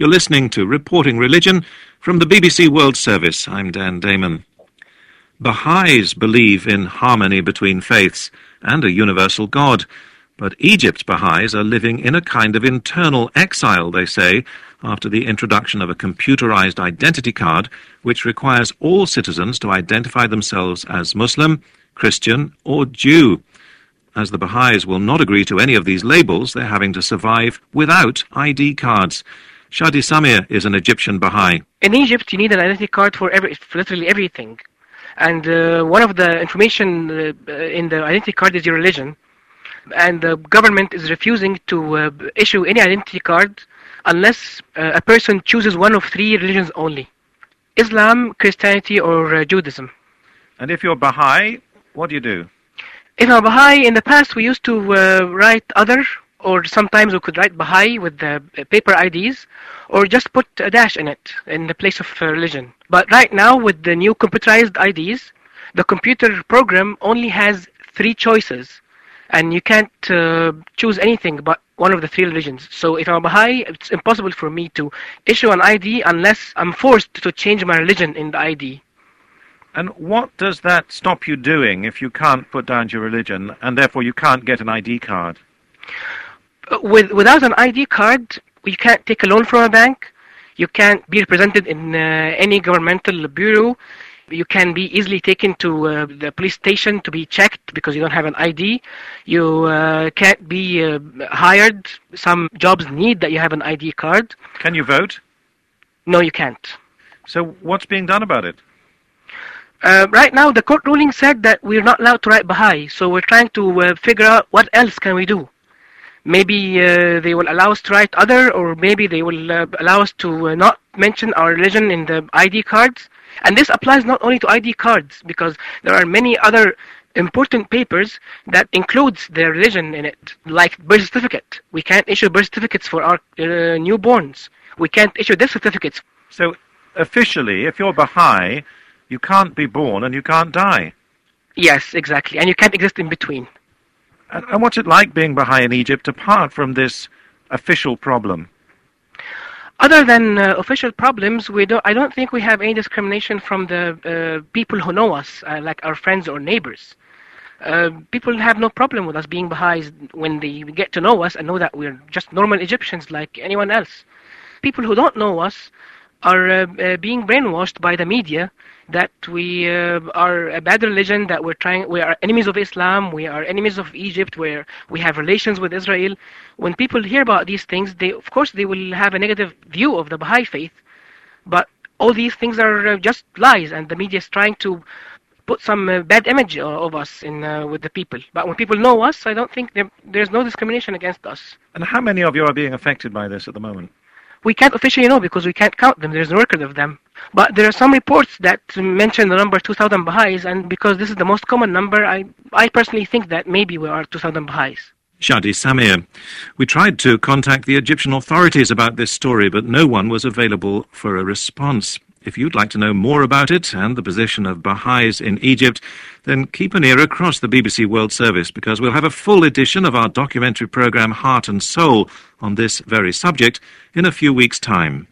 You're listening to Reporting Religion from the BBC World Service. I'm Dan Damon. Baha'is believe in harmony between faiths and a universal God, but Egypt's Baha'is are living in a kind of internal exile, they say, after the introduction of a computerized identity card which requires all citizens to identify themselves as Muslim, Christian, or Jew. As the Baha'is will not agree to any of these labels, they're having to survive without ID cards. Shady Samir is an Egyptian Baha'i. In Egypt, you need an identity card for, every, for literally everything. And uh, one of the information uh, in the identity card is your religion. And the government is refusing to uh, issue any identity card unless uh, a person chooses one of three religions only Islam, Christianity, or uh, Judaism. And if you're Baha'i, what do you do? If I'm Baha'i, in the past we used to uh, write other or sometimes we could write Baha'i with the paper IDs, or just put a dash in it in the place of religion. But right now, with the new computerized IDs, the computer program only has three choices, and you can't uh, choose anything but one of the three religions. So if I'm a Baha'i, it's impossible for me to issue an ID unless I'm forced to change my religion in the ID. And what does that stop you doing if you can't put down your religion, and therefore you can't get an ID card? With without an ID card, you can't take a loan from a bank. You can't be represented in uh, any governmental bureau. You can be easily taken to uh, the police station to be checked because you don't have an ID. You uh, can't be uh, hired. Some jobs need that you have an ID card. Can you vote? No, you can't. So what's being done about it? Uh, right now, the court ruling said that we're not allowed to write Baha'i, so we're trying to uh, figure out what else can we do maybe uh, they will allow us to write other or maybe they will uh, allow us to uh, not mention our religion in the ID cards. And this applies not only to ID cards because there are many other important papers that includes their religion in it like birth certificate. We can't issue birth certificates for our uh, newborns. We can't issue death certificates. So officially if you're Baha'i you can't be born and you can't die. Yes exactly. And you can't exist in between and, what's it like being Baha'i in Egypt apart from this official problem? Other than uh, official problems, we don't, I don't think we have any discrimination from the uh, people who know us, uh, like our friends or neighbors. Uh, people have no problem with us being Baha'is when they get to know us and know that we're just normal Egyptians like anyone else. People who don't know us are uh, uh, being brainwashed by the media that we uh, are a bad religion, that we're trying, we are enemies of Islam, we are enemies of Egypt, where we have relations with Israel. When people hear about these things, they, of course, they will have a negative view of the Baha'i faith, but all these things are just lies, and the media is trying to put some bad image of us in uh, with the people. But when people know us, I don't think there, there's no discrimination against us. And how many of you are being affected by this at the moment? We can't officially know because we can't count them. There's no record of them. But there are some reports that mention the number 2,000 Baha'is, and because this is the most common number, I, I personally think that maybe we are 2,000 Baha'is. Shady Samir. We tried to contact the Egyptian authorities about this story, but no one was available for a response. If you'd like to know more about it and the position of Baha'is in Egypt, then keep an ear across the BBC World Service because we'll have a full edition of our documentary programme Heart and Soul on this very subject in a few weeks' time.